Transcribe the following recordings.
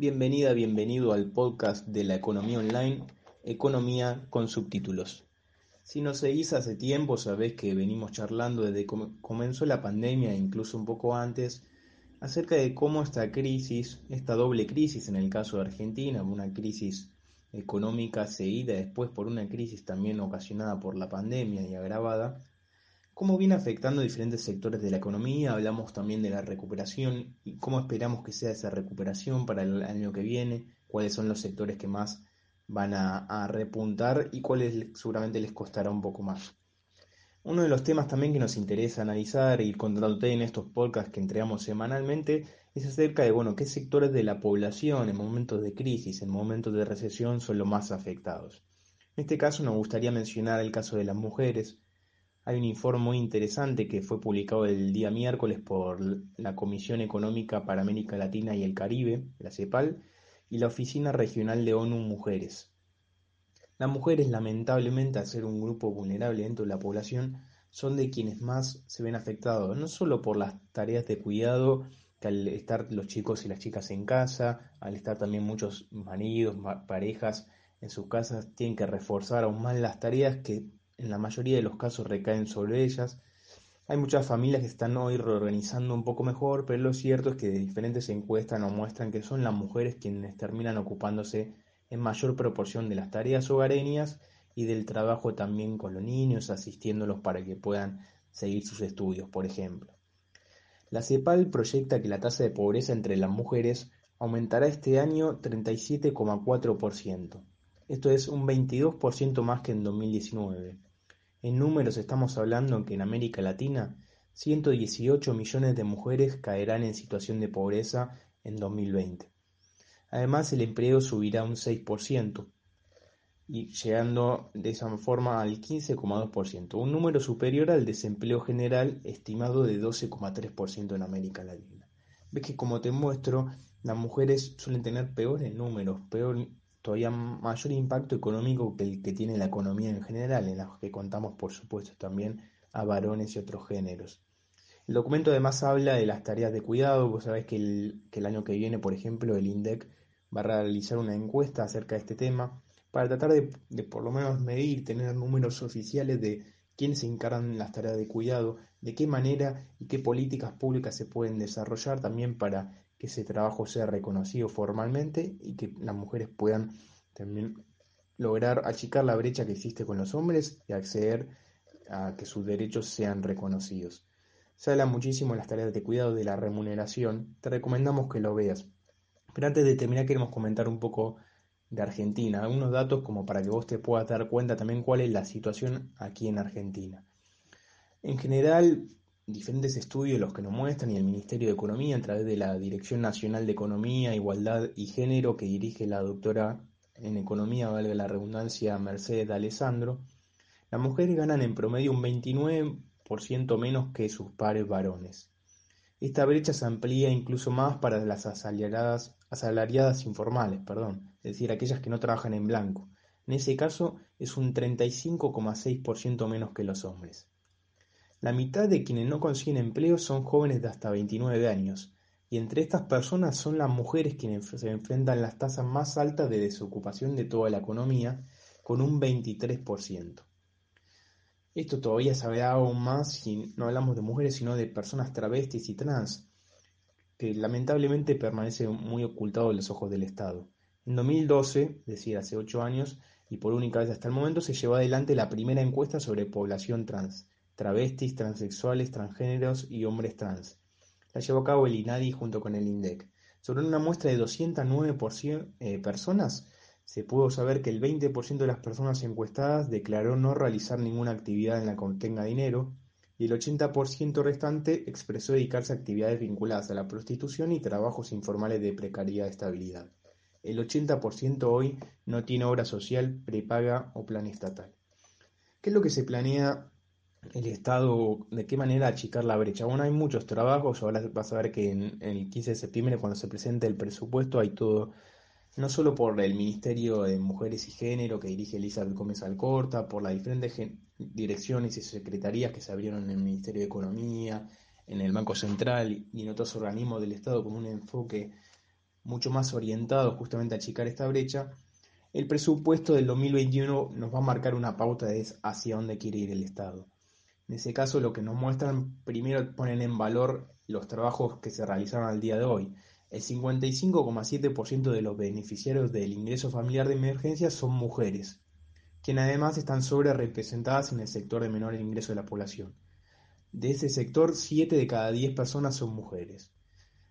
Bienvenida, bienvenido al podcast de la economía online, Economía con subtítulos. Si nos seguís hace tiempo, sabés que venimos charlando desde que comenzó la pandemia, incluso un poco antes, acerca de cómo esta crisis, esta doble crisis en el caso de Argentina, una crisis económica seguida después por una crisis también ocasionada por la pandemia y agravada, cómo viene afectando diferentes sectores de la economía, hablamos también de la recuperación y cómo esperamos que sea esa recuperación para el año que viene, cuáles son los sectores que más van a, repuntar y cuáles seguramente les costará un poco más. Uno de los temas también que nos interesa analizar e ir contándote en estos podcasts que entregamos semanalmente es acerca de, bueno, qué sectores de la población en momentos de crisis, en momentos de recesión son los más afectados. En este caso nos gustaría mencionar el caso de las mujeres. Hay un informe muy interesante que fue publicado el día miércoles por la Comisión Económica para América Latina y el Caribe, la CEPAL, y la Oficina Regional de ONU Mujeres. Las mujeres, lamentablemente, al ser un grupo vulnerable dentro de la población, son de quienes más se ven afectados, no solo por las tareas de cuidado, que al estar los chicos y las chicas en casa, al estar también muchos maridos, parejas en sus casas, tienen que reforzar aún más las tareas que en la mayoría de los casos recaen sobre ellas, hay muchas familias que están hoy reorganizando un poco mejor, pero lo cierto es que diferentes encuestas nos muestran que son las mujeres quienes terminan ocupándose en mayor proporción de las tareas hogareñas y del trabajo también con los niños, asistiéndolos para que puedan seguir sus estudios, por ejemplo. La CEPAL proyecta que la tasa de pobreza entre las mujeres aumentará este año 37,4%. Esto es un 22% más que en 2019. En números estamos hablando que en América Latina 118 millones de mujeres caerán en situación de pobreza en 2020. Además, el empleo subirá un 6%, y llegando de esa forma al 15,2%, un número superior al desempleo general estimado de 12,3% en América Latina. Ves que como te muestro, las mujeres suelen tener peores números, peor todavía mayor impacto económico que el que tiene la economía en general, en la que contamos por supuesto también a varones y otros géneros. El documento además habla de las tareas de cuidado, vos sabés que el, año que viene, por ejemplo, el INDEC va a realizar una encuesta acerca de este tema para tratar de, de por lo menos medir, tener números oficiales de quiénes se encargan las tareas de cuidado, de qué manera y qué políticas públicas se pueden desarrollar también para que ese trabajo sea reconocido formalmente y que las mujeres puedan también lograr achicar la brecha que existe con los hombres y acceder a que sus derechos sean reconocidos. Se habla muchísimo de las tareas de cuidado de la remuneración, te recomendamos que lo veas. Pero antes de terminar queremos comentar un poco de Argentina, algunos datos como para que vos te puedas dar cuenta también cuál es la situación aquí en Argentina. En general, diferentes estudios los que nos muestran y el Ministerio de Economía a través de la Dirección Nacional de Economía, Igualdad y Género que dirige la doctora en Economía, valga la redundancia, Mercedes Alessandro, las mujeres ganan en promedio un 29% menos que sus pares varones. Esta brecha se amplía incluso más para las asalariadas, asalariadas informales, perdón, es decir, aquellas que no trabajan en blanco. En ese caso es un 35,6% menos que los hombres. La mitad de quienes no consiguen empleo son jóvenes de hasta 29 años, y entre estas personas son las mujeres quienes se enfrentan las tasas más altas de desocupación de toda la economía, con un 23%. Esto todavía se ve aún más si no hablamos de mujeres, sino de personas travestis y trans, que lamentablemente permanece muy ocultado en los ojos del Estado. En 2012, es decir, hace 8 años, y por única vez hasta el momento, se llevó adelante la primera encuesta sobre población trans, travestis, transexuales, transgéneros y hombres trans. La llevó a cabo el INADI junto con el INDEC. Sobre una muestra de 209 eh, personas, se pudo saber que el 20% de las personas encuestadas declaró no realizar ninguna actividad en la que contenga dinero, y el 80% restante expresó dedicarse a actividades vinculadas a la prostitución y trabajos informales de precariedad y estabilidad. El 80% hoy no tiene obra social, prepaga o plan estatal. ¿Qué es lo que se planea el Estado, de qué manera achicar la brecha. Bueno, hay muchos trabajos, ahora vas a ver que en, el 15 de septiembre cuando se presente el presupuesto hay todo, no solo por el Ministerio de Mujeres y Género que dirige Elizabeth Gómez Alcorta, por las diferentes direcciones y secretarías que se abrieron en el Ministerio de Economía, en el Banco Central y en otros organismos del Estado con un enfoque mucho más orientados justamente a achicar esta brecha, el presupuesto del 2021 nos va a marcar una pauta de hacia dónde quiere ir el Estado. En ese caso, lo que nos muestran, primero ponen en valor los trabajos que se realizaron al día de hoy. El 55,7% de los beneficiarios del ingreso familiar de emergencia son mujeres, quienes además están sobre representadas en el sector de menor ingreso de la población. De ese sector, 7 de cada 10 personas son mujeres.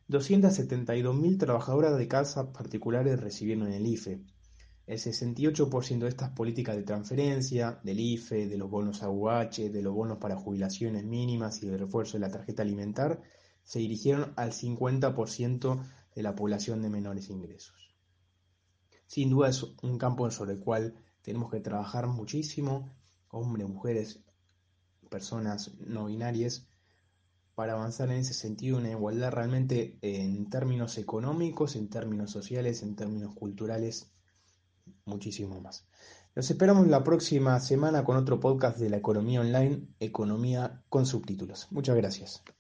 272.000 trabajadoras de casas particulares recibieron el IFE. El 68% de estas políticas de transferencia, del IFE, de los bonos AUH, de los bonos para jubilaciones mínimas y de refuerzo de la tarjeta alimentar, se dirigieron al 50% de la población de menores ingresos. Sin duda es un campo sobre el cual tenemos que trabajar muchísimo, hombres, mujeres, personas no binarias, para avanzar en ese sentido, una igualdad realmente en términos económicos, en términos sociales, en términos culturales, muchísimo más. Nos esperamos la próxima semana con otro podcast de la economía online, Economía con subtítulos. Muchas gracias.